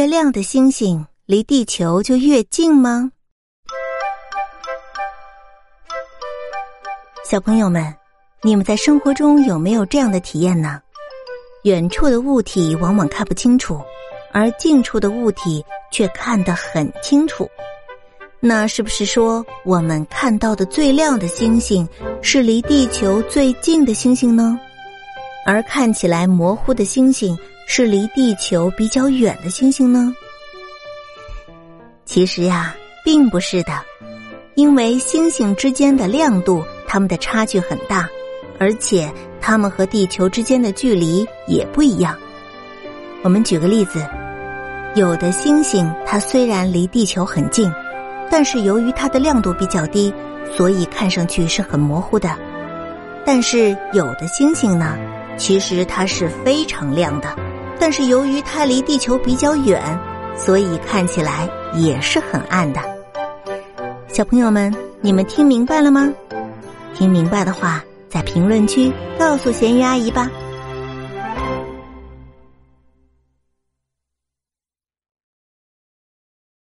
越亮的星星离地球就越近吗？小朋友们，你们在生活中有没有这样的体验呢？远处的物体往往看不清楚，而近处的物体却看得很清楚。那是不是说，我们看到的最亮的星星是离地球最近的星星呢？而看起来模糊的星星？是离地球比较远的星星呢？其实呀，并不是的，因为星星之间的亮度，它们的差距很大，而且它们和地球之间的距离也不一样。我们举个例子，有的星星它虽然离地球很近，但是由于它的亮度比较低，所以看上去是很模糊的。但是有的星星呢，其实它是非常亮的。但是由于它离地球比较远，所以看起来也是很暗的。小朋友们，你们听明白了吗？听明白的话，在评论区告诉咸鱼阿姨吧。